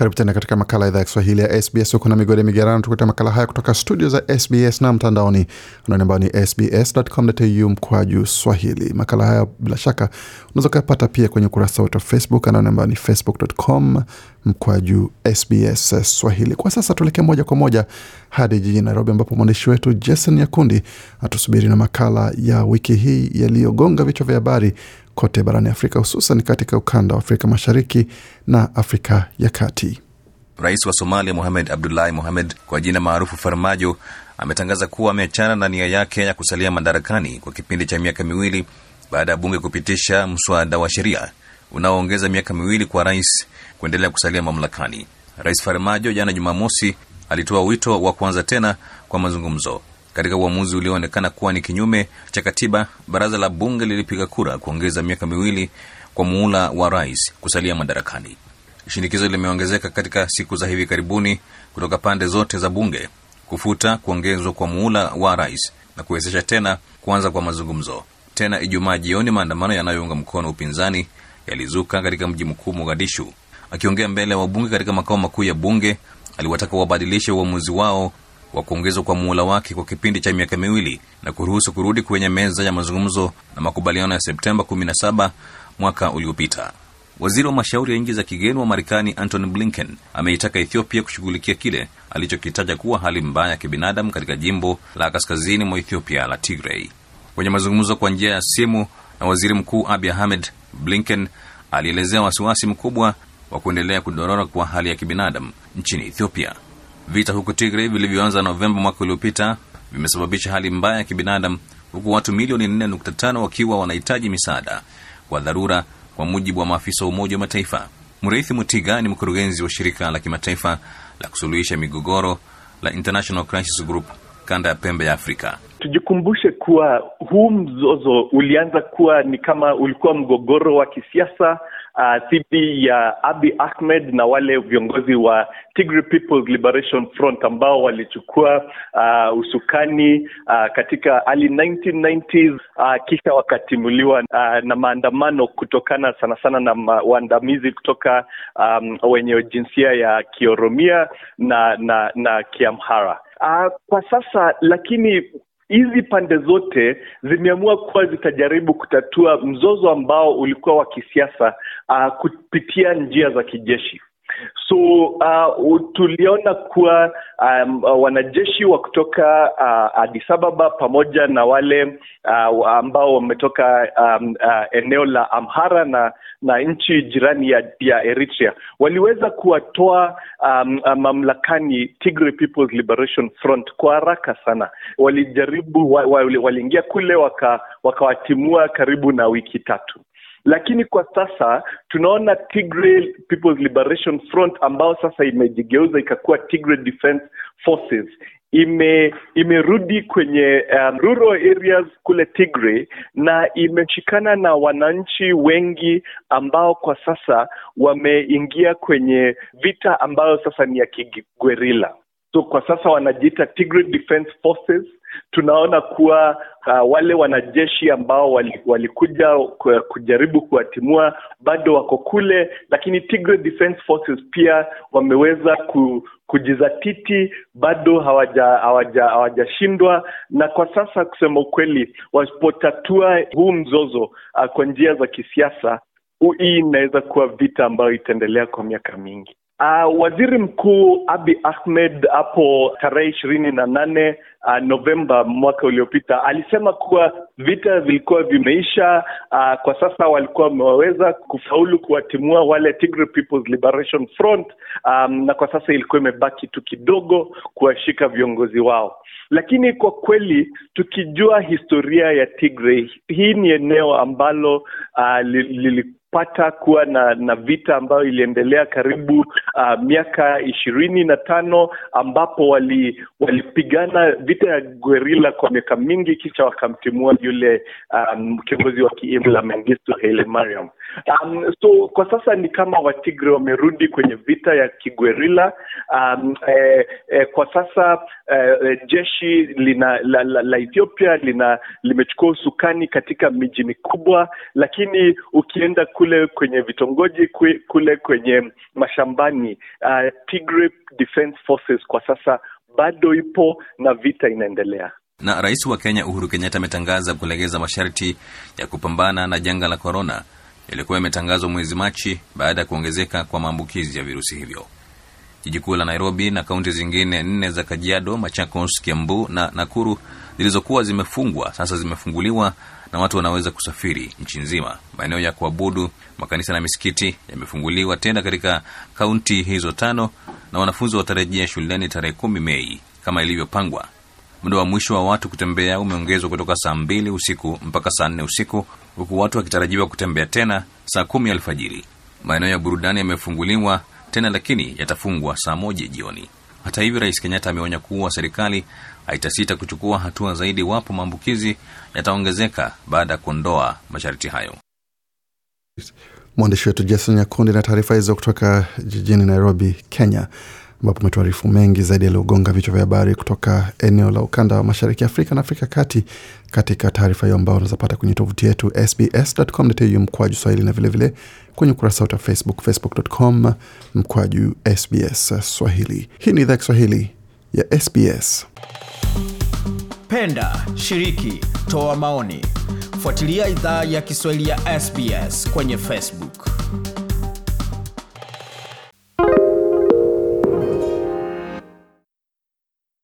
Karibu tena katika makala idhaa ya Kiswahili ya SBS. Huko na migode migerano, tukuletea makala haya kutoka studio za SBS na mtandaoni anaoni ambao ni sbs.com.au mkwaju swahili. Makala haya bila shaka unaweza ukayapata pia kwenye ukurasa wetu wa Facebook anaoni ambao ni facebook.com mkwaju SBS Swahili. Kwa sasa tuelekee moja kwa moja hadi jijini Nairobi, ambapo mwandishi wetu Jason Nyakundi atusubiri na makala ya wiki hii yaliyogonga vichwa vya habari kote barani Afrika, hususan katika ukanda wa Afrika Mashariki na Afrika ya Kati. Rais wa Somalia Mohamed Abdullahi Mohamed kwa jina maarufu Farmajo ametangaza kuwa ameachana na nia yake ya kusalia madarakani kwa kipindi cha miaka miwili baada ya bunge kupitisha mswada wa sheria unaoongeza miaka miwili kwa rais kuendelea kusalia mamlakani. Rais Farmajo jana Jumamosi alitoa wito wa kuanza tena kwa mazungumzo. Katika uamuzi ulioonekana kuwa ni kinyume cha katiba, baraza la bunge lilipiga kura kuongeza miaka miwili kwa muhula wa rais kusalia madarakani. Shinikizo limeongezeka katika siku za hivi karibuni kutoka pande zote za bunge kufuta kuongezwa kwa muhula wa rais na kuwezesha tena kuanza kwa mazungumzo. Tena Ijumaa jioni, maandamano yanayounga mkono upinzani yalizuka katika mji mkuu Mogadishu. Akiongea mbele ya wabunge katika makao makuu ya bunge, aliwataka wabadilishe uamuzi wao wa kuongezwa kwa muhula wake kwa kipindi cha miaka miwili na kuruhusu kurudi kwenye meza ya mazungumzo na makubaliano ya Septemba 17 mwaka uliopita. Waziri wa mashauri ya nchi za kigeni wa Marekani Antony Blinken ameitaka Ethiopia kushughulikia kile alichokitaja kuwa hali mbaya ya kibinadamu katika jimbo la kaskazini mwa Ethiopia la Tigray. Kwenye mazungumzo kwa njia ya simu na waziri mkuu Abiy Ahmed, Blinken alielezea wasiwasi mkubwa wa kuendelea kudorora kwa hali ya kibinadamu nchini Ethiopia. Vita huko Tigray vilivyoanza Novemba mwaka uliopita vimesababisha hali mbaya ya kibinadamu huku watu milioni 4.5 wakiwa wanahitaji misaada kwa dharura, kwa mujibu wa maafisa wa Umoja wa Mataifa. Mreithi Mutiga ni mkurugenzi wa shirika la kimataifa la kusuluhisha migogoro la International Crisis Group kanda ya pembe ya Afrika. Tujikumbushe kuwa huu mzozo ulianza kuwa ni kama ulikuwa mgogoro wa kisiasa dhidi uh, ya Abiy Ahmed na wale viongozi wa Tigray People's Liberation Front ambao walichukua uh, usukani uh, katika early 1990s uh, kisha wakatimuliwa uh, na maandamano kutokana sana sana na waandamizi kutoka um, wenye jinsia ya Kioromia na na, na Kiamhara. Uh, kwa sasa lakini hizi pande zote zimeamua kuwa zitajaribu kutatua mzozo ambao ulikuwa wa kisiasa uh, kupitia njia za kijeshi. So uh, tuliona kuwa um, wanajeshi wa kutoka uh, Addis Ababa pamoja na wale uh, ambao wametoka um, uh, eneo la Amhara na na nchi jirani ya, ya Eritrea waliweza kuwatoa um, mamlakani Tigray People's Liberation Front kwa haraka sana. Walijaribu wa, wa, waliingia kule wakawatimua waka karibu na wiki tatu lakini kwa sasa tunaona Tigray People's Liberation Front ambao sasa imejigeuza ikakuwa Tigray Defense Forces ime imerudi kwenye um, rural areas kule Tigray na imeshikana na wananchi wengi ambao kwa sasa wameingia kwenye vita ambayo sasa ni ya kigwerila. So kwa sasa wanajiita Tigray Defense Forces. Tunaona kuwa uh, wale wanajeshi ambao walikuja wali kujaribu kuwatimua bado wako kule, lakini Tigray Defense Forces pia wameweza ku, kujizatiti, bado hawajashindwa hawaja, na kwa sasa kusema ukweli, wasipotatua huu mzozo uh, kwa njia za kisiasa, hii inaweza kuwa vita ambayo itaendelea kwa miaka mingi. Uh, waziri mkuu Abi Ahmed hapo tarehe ishirini na nane uh, Novemba mwaka uliopita alisema kuwa vita vilikuwa vimeisha. Uh, kwa sasa walikuwa wameweza kufaulu kuwatimua wale Tigray People's Liberation Front um, na kwa sasa ilikuwa imebaki tu kidogo kuwashika viongozi wao. Lakini kwa kweli tukijua historia ya Tigray, hii ni eneo ambalo uh, li, li, pata kuwa na na vita ambayo iliendelea karibu uh, miaka ishirini na tano ambapo wali walipigana vita ya guerilla kwa miaka mingi kisha wakamtimua yule um, kiongozi wa kiimla Mengistu Haile Mariam. Um, so kwa sasa ni kama Watigre wamerudi kwenye vita ya kiguerilla. Um, eh, eh, kwa sasa eh, jeshi lina la, la, la Ethiopia lina limechukua usukani katika miji mikubwa, lakini ukienda kule kwenye vitongoji kule kwenye mashambani uh, Tigray Defense Forces kwa sasa bado ipo na vita inaendelea. Na rais wa Kenya Uhuru Kenyatta ametangaza kulegeza masharti ya kupambana na janga la korona yaliyokuwa yametangazwa mwezi Machi baada ya kuongezeka kwa maambukizi ya virusi hivyo. Jiji kuu la Nairobi na kaunti zingine nne za Kajiado, Machakos, Kiambu na Nakuru zilizokuwa zimefungwa sasa zimefunguliwa na watu wanaweza kusafiri nchi nzima. Maeneo ya kuabudu, makanisa na misikiti yamefunguliwa tena katika kaunti hizo tano, na wanafunzi watarejea shuleni tarehe kumi Mei kama ilivyopangwa. Muda wa mwisho wa watu kutembea umeongezwa kutoka saa mbili usiku mpaka saa nne usiku, huku watu wakitarajiwa kutembea tena saa kumi alfajiri. Maeneo ya burudani yamefunguliwa tena, lakini yatafungwa saa moja jioni. Hata hivyo, Rais Kenyatta ameonya kuwa serikali haitasita kuchukua hatua zaidi iwapo maambukizi yataongezeka baada ya kuondoa masharti hayo. Mwandishi wetu Jason Nyakundi na taarifa hizo kutoka jijini Nairobi, Kenya, ambapo umetuarifu mengi zaidi yaliyogonga vichwa vya habari kutoka eneo la ukanda wa mashariki Afrika na Afrika kati, katika taarifa hiyo ambayo unazapata kwenye tovuti yetu sbs.com.au mkwaju Swahili na vilevile vile kwenye ukurasa wetu wa Facebook, facebook.com mkwaju SBS Swahili. Hii ni idhaa Kiswahili ya SBS. Penda, shiriki, toa maoni, fuatilia idhaa ya Kiswahili ya SBS kwenye Facebook.